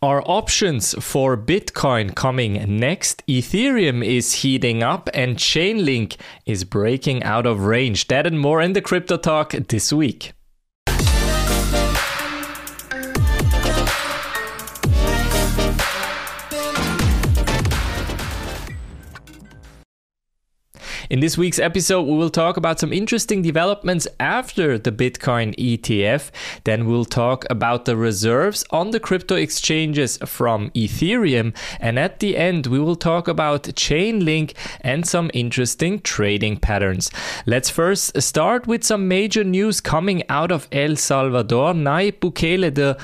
Are options for Bitcoin coming next? Ethereum is heating up and Chainlink is breaking out of range. That and more in the Crypto Talk this week. In this week's episode, we will talk about some interesting developments after the Bitcoin ETF. Then we'll talk about the reserves on the crypto exchanges from Ethereum. And at the end, we will talk about Chainlink and some interesting trading patterns. Let's first start with some major news coming out of El Salvador. Nayib Bukele, the,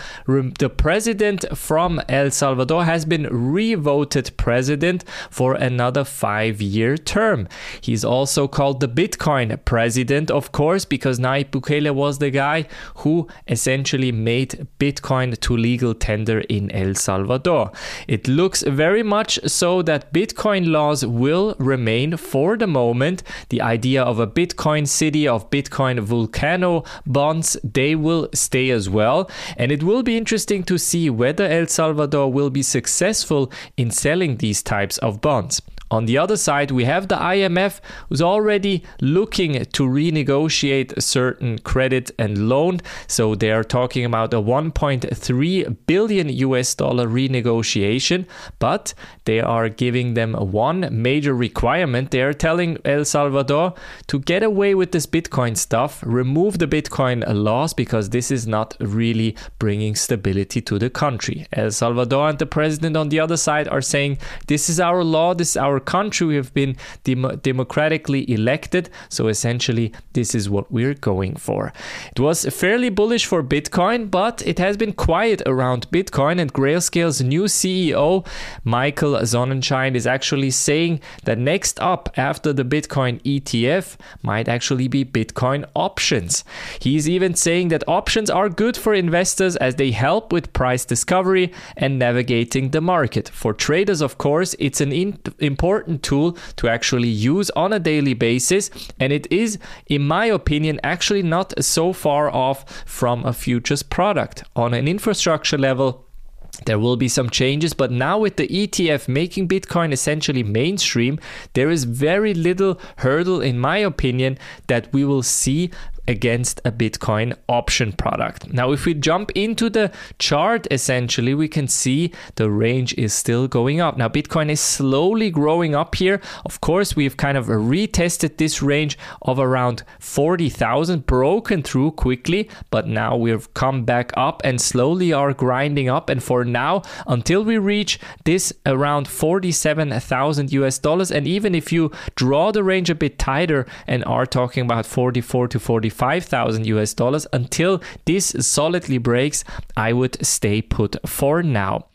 the president from El Salvador, has been re-voted president for another five-year term. He He's also called the Bitcoin president, of course, because Nayib Bukele was the guy who essentially made Bitcoin to legal tender in El Salvador. It looks very much so that Bitcoin laws will remain for the moment. The idea of a Bitcoin city, of Bitcoin volcano bonds, they will stay as well. And it will be interesting to see whether El Salvador will be successful in selling these types of bonds. On the other side, we have the IMF who's already looking to renegotiate a certain credit and loan. So they are talking about a 1.3 billion US dollar renegotiation, but they are giving them one major requirement. They are telling El Salvador to get away with this Bitcoin stuff, remove the Bitcoin laws because this is not really bringing stability to the country. El Salvador and the president on the other side are saying this is our law, this is our country. We have been dem- democratically elected. So essentially, this is what we're going for. It was fairly bullish for Bitcoin, but it has been quiet around Bitcoin. And Grayscale's new CEO, Michael Sonnenshein, is actually saying that next up after the Bitcoin ETF might actually be Bitcoin options. He's even saying that options are good for investors as they help with price discovery and navigating the market. For traders, of course, it's an in- important tool to actually use on a daily basis. And it is, in my opinion, actually not so far off from a futures product. On an infrastructure level, there will be some changes, but now with the ETF making Bitcoin essentially mainstream, there is very little hurdle, in my opinion, that we will see against a Bitcoin option product. Now, if we jump into the chart, essentially, we can see the range is still going up. Now, Bitcoin is slowly growing up here. Of course, we've kind of retested this range of around 40,000, broken through quickly, but now we've come back up and slowly are grinding up. And for now, until we reach this around 47,000 US dollars, and even if you draw the range a bit tighter and are talking about 44 to 45 45,000 US dollars until this solidly breaks, I would stay put for now.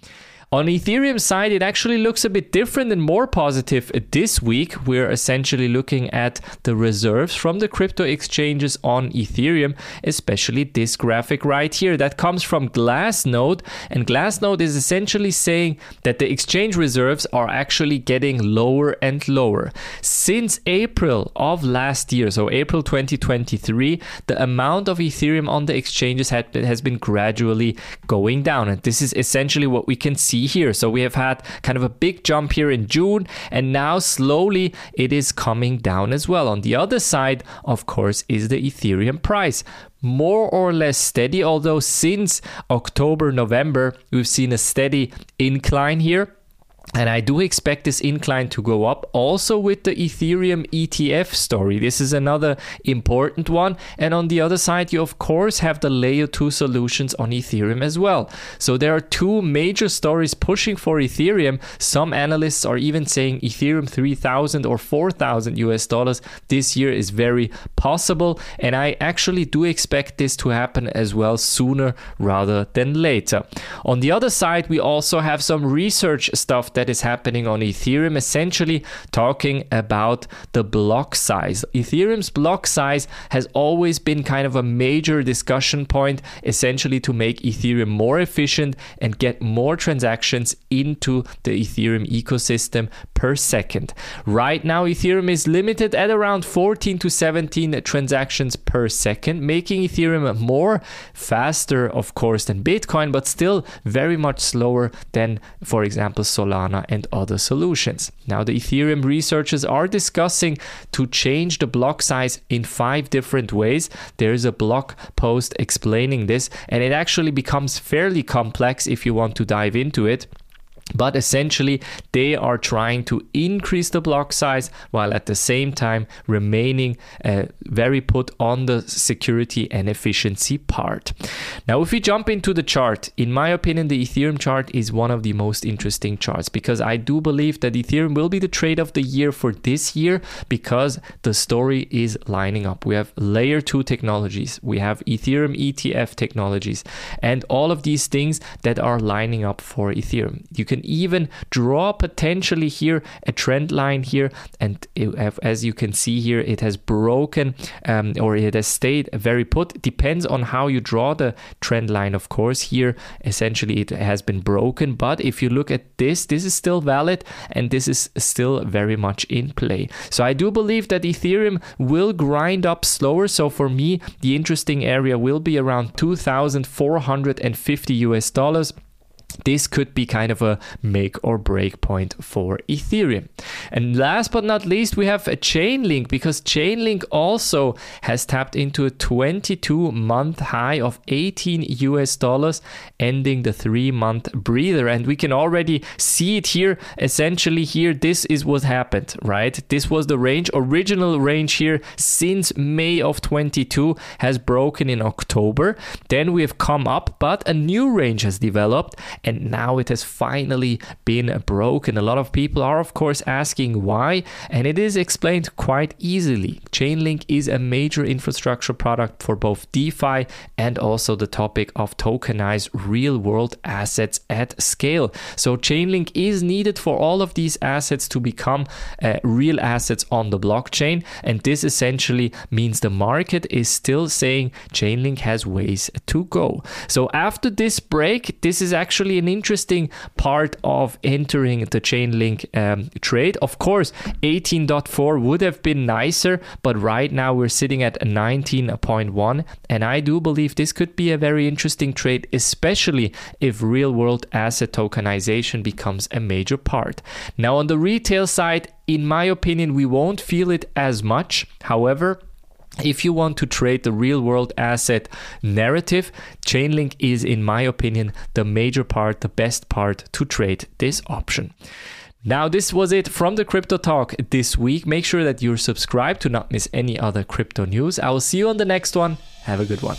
On Ethereum side, it actually looks a bit different and more positive this week. We're essentially looking at the reserves from the crypto exchanges on Ethereum, especially this graphic right here that comes from Glassnode. And Glassnode is essentially saying that the exchange reserves are actually getting lower and lower. Since April of last year, so April 2023, the amount of Ethereum on the exchanges has been gradually going down. And this is essentially what we can see see here. So we have had kind of a big jump here in June, and now slowly it is coming down as well. On the other side, of course, is the Ethereum price more or less steady, although since October, November, we've seen a steady incline here. And I do expect this incline to go up also with the Ethereum ETF story. This is another important one. And on the other side, you of course have the layer 2 solutions on Ethereum as well. So there are two major stories pushing for Ethereum. Some analysts are even saying Ethereum 3000 or 4000 US dollars this year is very possible. And I actually do expect this to happen as well sooner rather than later. On the other side, we also have some research stuff that is happening on Ethereum, essentially talking about the block size. Ethereum's block size has always been kind of a major discussion point, essentially to make Ethereum more efficient and get more transactions into the Ethereum ecosystem per second. Right now, Ethereum is limited at around 14 to 17 transactions per second, making Ethereum more faster, of course, than Bitcoin, but still very much slower than, for example, Solana and other solutions. Now, the Ethereum researchers are discussing to change the block size in five different ways. There is a blog post explaining this, and it actually becomes fairly complex if you want to dive into it. But essentially, they are trying to increase the block size while at the same time remaining uh, very put on the security and efficiency part. Now, if we jump into the chart, in my opinion, the Ethereum chart is one of the most interesting charts because I do believe that Ethereum will be the trade of the year for this year because the story is lining up. We have layer two technologies, we have Ethereum ETF technologies, and all of these things that are lining up for Ethereum. You can can even draw potentially here a trend line here. And as you can see here, it has broken um, or it has stayed very put. Depends on how you draw the trend line, of course. Here, essentially, it has been broken. But if you look at this, this is still valid and this is still very much in play. So I do believe that Ethereum will grind up slower. So for me, the interesting area will be around 2,450 US dollars this could be kind of a make or break point for Ethereum. And last but not least, we have a Chainlink because Chainlink also has tapped into a 22 month high of 18 US dollars, ending the three month breather. And we can already see it here. Essentially, here, this is what happened, right? This was the range, original range here since May of 22 has broken in October. Then we have come up, but a new range has developed and now it has finally been broken. A lot of people are, of course, asking why, and it is explained quite easily. Chainlink is a major infrastructure product for both DeFi and also the topic of tokenized real world assets at scale. So, Chainlink is needed for all of these assets to become uh, real assets on the blockchain, and this essentially means the market is still saying Chainlink has ways to go. So, after this break, this is actually actually an interesting part of entering the Chainlink um, trade. Of course, 18.4 would have been nicer, but right now we're sitting at 19.1, and I do believe this could be a very interesting trade, especially if real world asset tokenization becomes a major part. Now, on the retail side, in my opinion, we won't feel it as much. However, if you want to trade the real world asset narrative, Chainlink is, in my opinion, the major part, the best part to trade this option. Now, this was it from the Crypto Talk this week. Make sure that you're subscribed to not miss any other crypto news. I will see you on the next one. Have a good one.